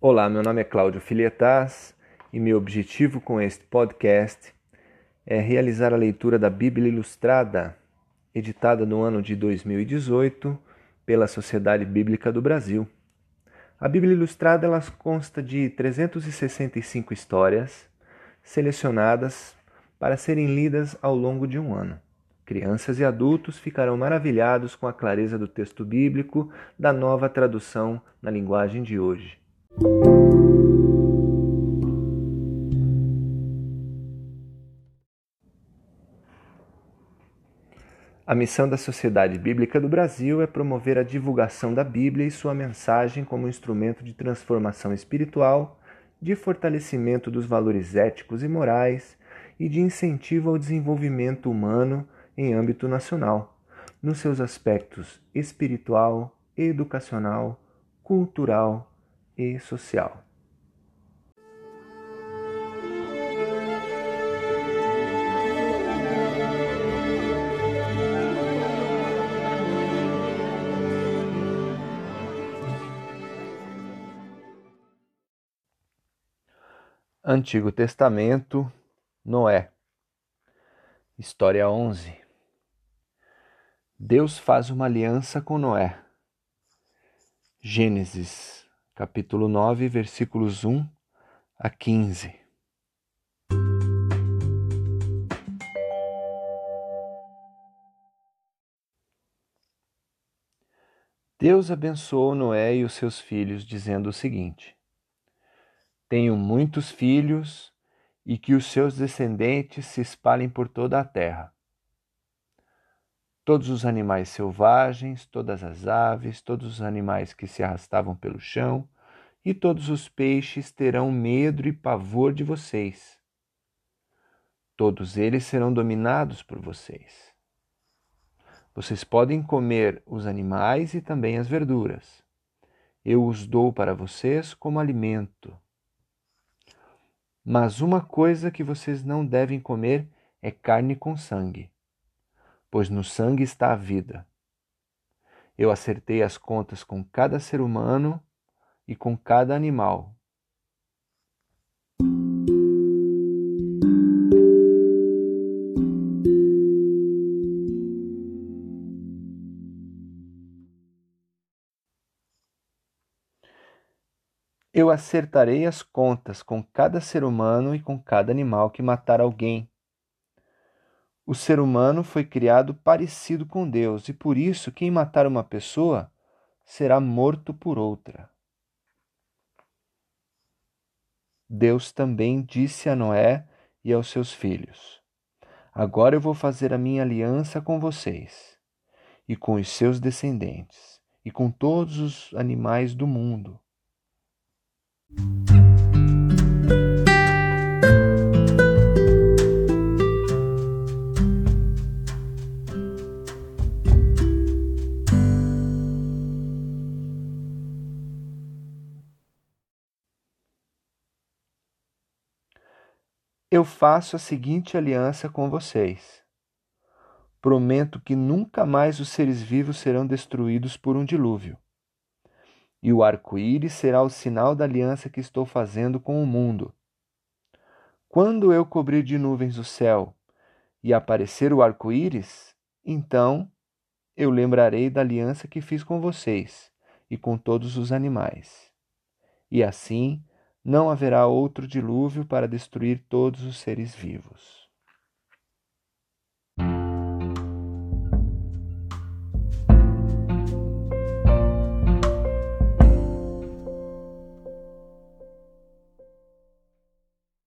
Olá, meu nome é Cláudio Filietas e meu objetivo com este podcast é realizar a leitura da Bíblia Ilustrada, editada no ano de 2018 pela Sociedade Bíblica do Brasil. A Bíblia Ilustrada ela consta de 365 histórias selecionadas para serem lidas ao longo de um ano. Crianças e adultos ficarão maravilhados com a clareza do texto bíblico da nova tradução na linguagem de hoje. A missão da Sociedade Bíblica do Brasil é promover a divulgação da Bíblia e sua mensagem como instrumento de transformação espiritual, de fortalecimento dos valores éticos e morais e de incentivo ao desenvolvimento humano em âmbito nacional, nos seus aspectos espiritual, educacional, cultural e social. Antigo Testamento, Noé. História 11. Deus faz uma aliança com Noé. Gênesis capítulo 9, versículos 1 a 15. Deus abençoou Noé e os seus filhos, dizendo o seguinte: Tenho muitos filhos e que os seus descendentes se espalhem por toda a terra todos os animais selvagens, todas as aves, todos os animais que se arrastavam pelo chão, e todos os peixes terão medo e pavor de vocês. Todos eles serão dominados por vocês. Vocês podem comer os animais e também as verduras. Eu os dou para vocês como alimento. Mas uma coisa que vocês não devem comer é carne com sangue pois no sangue está a vida. Eu acertei as contas com cada ser humano e com cada animal. Eu acertarei as contas com cada ser humano e com cada animal que matar alguém o ser humano foi criado parecido com Deus e por isso quem matar uma pessoa será morto por outra. Deus também disse a Noé e aos seus filhos: Agora eu vou fazer a minha aliança com vocês, e com os seus descendentes, e com todos os animais do mundo. Eu faço a seguinte aliança com vocês. Prometo que nunca mais os seres vivos serão destruídos por um dilúvio. E o arco-íris será o sinal da aliança que estou fazendo com o mundo. Quando eu cobrir de nuvens o céu e aparecer o arco-íris, então eu lembrarei da aliança que fiz com vocês e com todos os animais. E assim não haverá outro dilúvio para destruir todos os seres vivos.